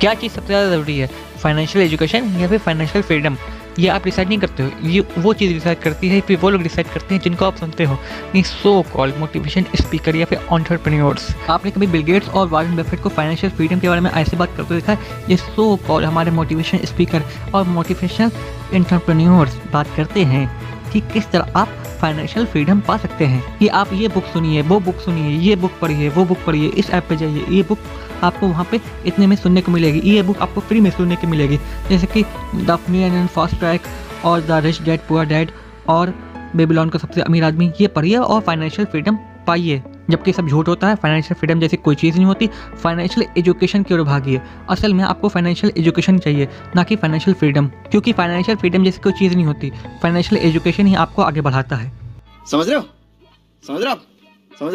क्या चीज़ सबसे ज़्यादा ज़रूरी है? फाइनेंशियल एजुकेशन या फिर फाइनेंशियल फ्रीडम ये आप डिसाइड नहीं करते हो। ये, वो चीज़ डिसाइड करती है, फिर वो लोग डिसाइड करते हैं जिनको आप सुनते हो। ये सो कॉल मोटिवेशन स्पीकर या फिर ऑन्टरप्रेन्योर्स आपने कभी बिल गेट्स और वारन बेफेट को फाइनेंशियल फ्रीडम के बारे में ऐसे बात करते देखा? ये सो कॉल हमारे मोटिवेशन स्पीकर और मोटिवेशनल एंटरप्रेन्योर्स बात करते हैं कि किस तरह आप फाइनेंशियल फ्रीडम पा सकते हैं। कि आप ये बुक सुनिए, वो बुक सुनिए, ये बुक पढ़िए, वो बुक पढ़िए, इस ऐप पे जाइए, ये बुक आपको वहाँ पे इतने में सुनने को मिलेगी। ये बुक आपको फ्री में सुनने को मिलेगी। जैसे कि दफनी एंड फास्ट ट्रैक और the rich dad poor dad और बेबीलोन का सबसे अमीर आदमी, ये पढ़िए और फाइनेंशियल फ्रीडम पाइए। जबकि सब झूठ होता है फाइनेंशियल फ्रीडम जैसी कोई चीज़ नहीं होती। फाइनेंशियल एजुकेशन की ओर भागिए। असल में आपको फाइनेंशियल एजुकेशन चाहिए, ना कि फाइनेंशियल फ्रीडम क्योंकि फाइनेंशियल फ्रीडम जैसी कोई चीज़ नहीं होती। फाइनेंशियल एजुकेशन ही आपको आगे बढ़ाता है। समझ रहे हो? समझ रहे हो आप?